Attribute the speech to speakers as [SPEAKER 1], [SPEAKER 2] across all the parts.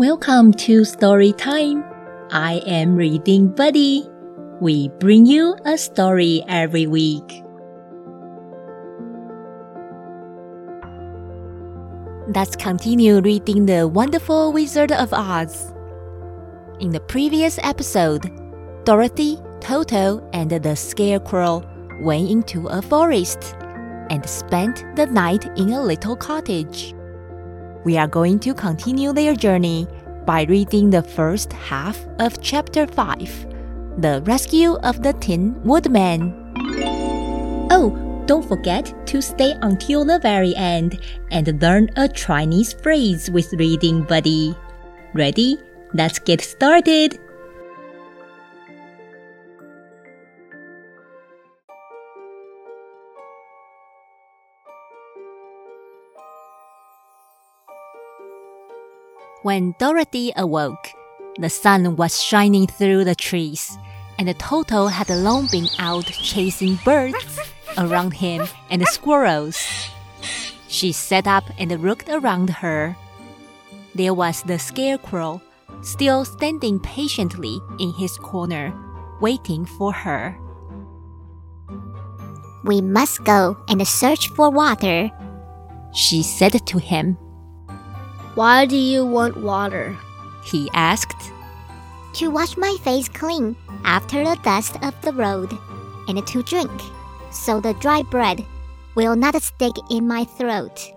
[SPEAKER 1] Welcome to Story Time. I am Reading Buddy. We bring you a story every week. Let's continue reading The Wonderful Wizard of Oz. In the previous episode, Dorothy, Toto, and the Scarecrow went into a forest and spent the night in a little cottage. We are going to continue their journey by reading the first half of chapter 5 The Rescue of the Tin Woodman. Oh, don't forget to stay until the very end and learn a Chinese phrase with Reading Buddy. Ready? Let's get started! When Dorothy awoke, the sun was shining through the trees, and Toto had long been out chasing birds around him and squirrels. She sat up and looked around her. There was the scarecrow, still standing patiently in his corner, waiting for her.
[SPEAKER 2] We must go and search for water,
[SPEAKER 1] she said to him.
[SPEAKER 3] Why do you want water?
[SPEAKER 1] He asked.
[SPEAKER 2] To wash my face clean after the dust of the road, and to drink, so the dry bread will not stick in my throat.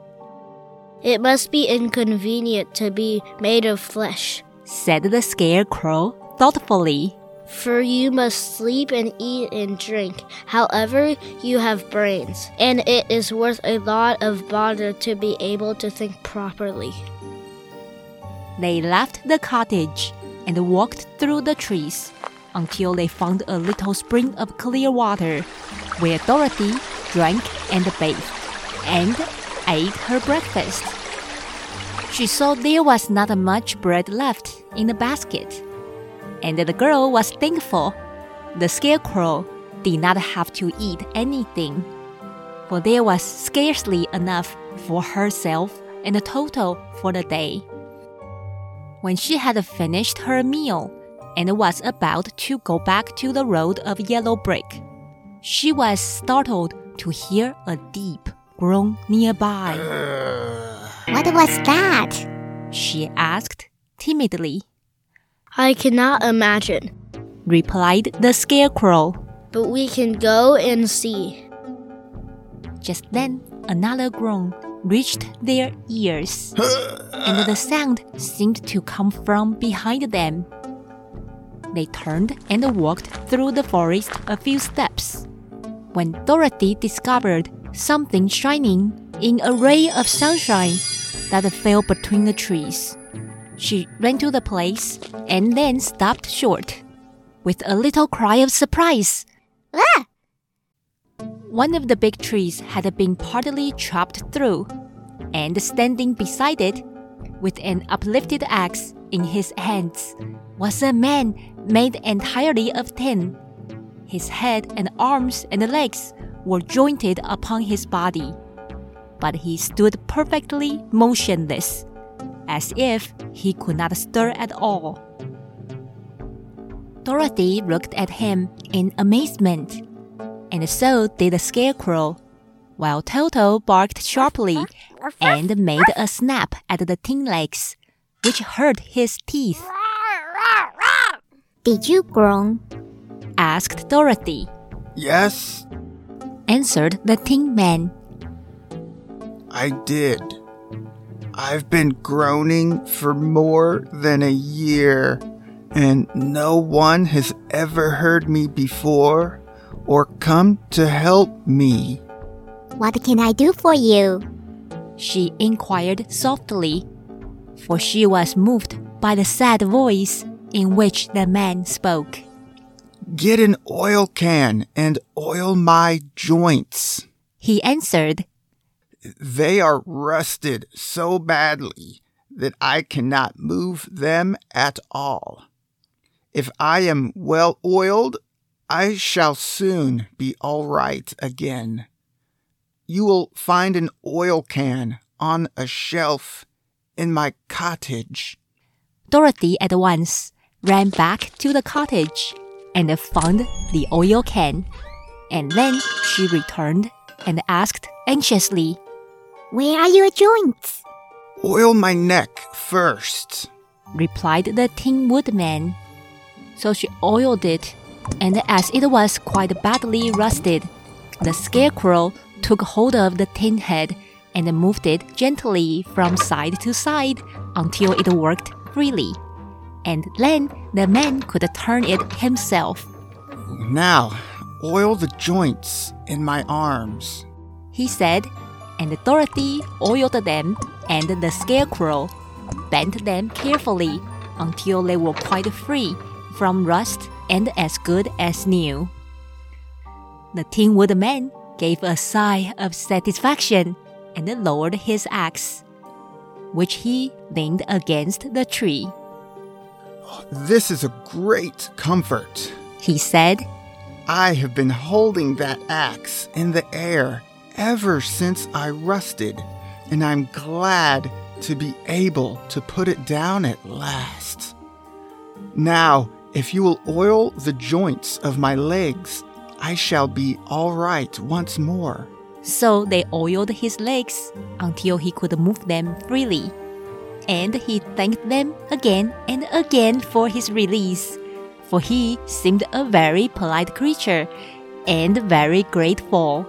[SPEAKER 3] It must be inconvenient to be made of flesh,
[SPEAKER 1] said the scarecrow thoughtfully.
[SPEAKER 3] For you must sleep and eat and drink, however, you have brains, and it is worth a lot of bother to be able to think properly.
[SPEAKER 1] They left the cottage and walked through the trees until they found a little spring of clear water where Dorothy drank and bathed and ate her breakfast. She saw there was not much bread left in the basket, and the girl was thankful. The scarecrow did not have to eat anything, for there was scarcely enough for herself and Toto for the day when she had finished her meal and was about to go back to the road of yellow brick. She was startled to hear a deep groan nearby.
[SPEAKER 2] What was that?
[SPEAKER 1] She asked timidly.
[SPEAKER 3] I cannot imagine,
[SPEAKER 1] replied the scarecrow.
[SPEAKER 3] But we can go and see.
[SPEAKER 1] Just then, another groan reached their ears, and the sound seemed to come from behind them. They turned and walked through the forest a few steps. When Dorothy discovered something shining in a ray of sunshine that fell between the trees, she ran to the place and then stopped short with a little cry of surprise.
[SPEAKER 2] Ah!
[SPEAKER 1] One of the big trees had been partly chopped through, and standing beside it, with an uplifted axe in his hands, was a man made entirely of tin. His head and arms and legs were jointed upon his body, but he stood perfectly motionless, as if he could not stir at all. Dorothy looked at him in amazement and so did the scarecrow, while Toto barked sharply and made a snap at the tin legs, which hurt his teeth.
[SPEAKER 2] Did you groan?
[SPEAKER 1] asked Dorothy.
[SPEAKER 4] Yes,
[SPEAKER 1] answered the Tin Man.
[SPEAKER 4] I did. I've been groaning for more than a year, and no one has ever heard me before or come to help me.
[SPEAKER 2] What can I do for you?
[SPEAKER 1] She inquired softly, for she was moved by the sad voice in which the man spoke.
[SPEAKER 4] Get an oil can and oil my joints,
[SPEAKER 1] he answered.
[SPEAKER 4] They are rusted so badly that I cannot move them at all. If I am well oiled, I shall soon be all right again. You will find an oil can on a shelf in my cottage.
[SPEAKER 1] Dorothy at once ran back to the cottage and found the oil can. And then she returned and asked anxiously,
[SPEAKER 2] Where are your joints?
[SPEAKER 4] Oil my neck first.
[SPEAKER 1] replied the Tin Woodman. So she oiled it, and as it was quite badly rusted, the Scarecrow took hold of the tin head and moved it gently from side to side until it worked freely. And then the man could turn it himself.
[SPEAKER 4] Now, oil the joints in my arms.
[SPEAKER 1] He said, and Dorothy oiled them, and the Scarecrow bent them carefully until they were quite free from rust and as good as new. The Tin Woodman gave a sigh of satisfaction and lowered his axe, which he leaned against the tree.
[SPEAKER 4] This is a great comfort.
[SPEAKER 1] He said,
[SPEAKER 4] I have been holding that axe in the air ever since I rusted, and I'm glad to be able to put it down at last. Now, if you will oil the joints of my legs, I shall be all right once more.
[SPEAKER 1] So they oiled his legs until he could move them freely. And he thanked them again and again for his release, for he seemed a very polite creature and very grateful.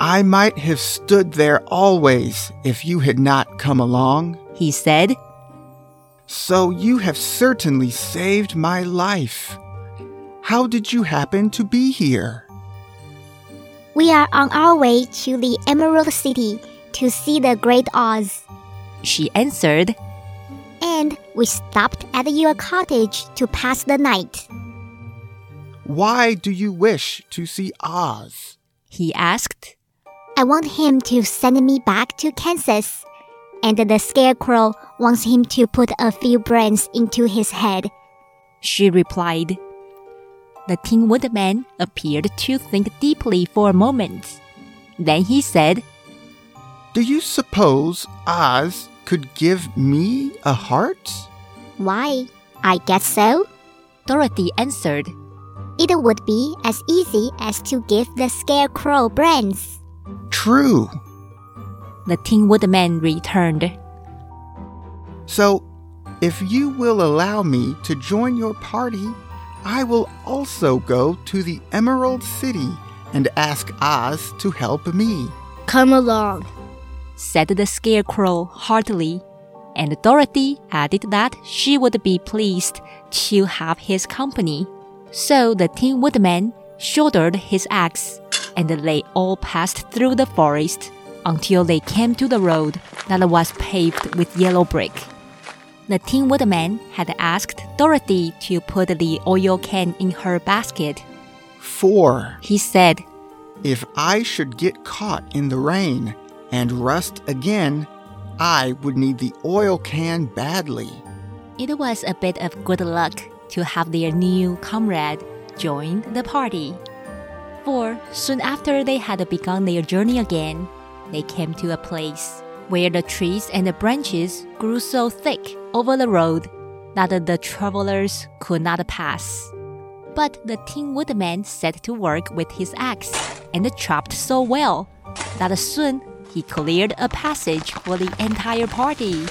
[SPEAKER 4] I might have stood there always if you had not come along.
[SPEAKER 1] He said,
[SPEAKER 4] So you have certainly saved my life. How did you happen to be here?
[SPEAKER 2] We are on our way to the Emerald City to see the Great Oz.
[SPEAKER 1] She answered,
[SPEAKER 2] And we stopped at your cottage to pass the night.
[SPEAKER 4] Why do you wish to see Oz?
[SPEAKER 1] He asked.
[SPEAKER 2] I want him to send me back to Kansas. And the Scarecrow wants him to put a few brains into his head.
[SPEAKER 1] She replied. The Tin Woodman appeared to think deeply for a moment. Then he said,
[SPEAKER 4] Do you suppose Oz could give me a heart?
[SPEAKER 2] Why? I guess so.
[SPEAKER 1] Dorothy answered,
[SPEAKER 2] It would be as easy as to give the Scarecrow brains.
[SPEAKER 4] True.
[SPEAKER 1] The Tin Woodman returned.
[SPEAKER 4] So, if you will allow me to join your party, I will also go to the Emerald City and ask Oz to help me.
[SPEAKER 3] Come along.
[SPEAKER 1] said the Scarecrow heartily, and Dorothy added that she would be pleased to have his company. So the Tin Woodman shouldered his axe, and they all passed through the forest until they came to the road that was paved with yellow brick. The Tin Woodman had asked Dorothy to put the oil can in her basket.
[SPEAKER 4] For
[SPEAKER 1] He said,
[SPEAKER 4] if I should get caught in the rain and rust again, I would need the oil can badly.
[SPEAKER 1] It was a bit of good luck to have their new comrade join the party. For soon after they had begun their journey again, they came to a place where the trees and the branches grew so thick over the road that the travelers could not pass. But the Tin Woodman set to work with his axe and chopped so well that soon he cleared a passage for the entire party.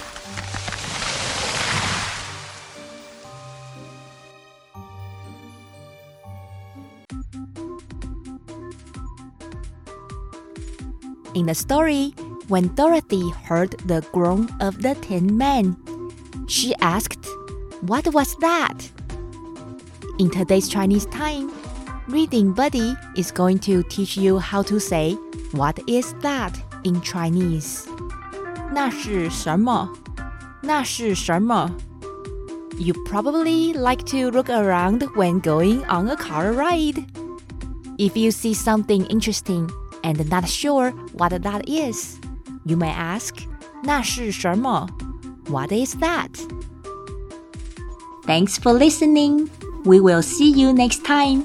[SPEAKER 1] In the story, when Dorothy heard the groan of the Tin Man, she asked, What was that? In today's Chinese time, Reading Buddy is going to teach you how to say, What is that in Chinese? 那是什么?那是什么? You probably like to look around when going on a car ride. If you see something interesting and not sure what that is, you may ask, 那是什么? What is that? Thanks for listening. We will see you next time.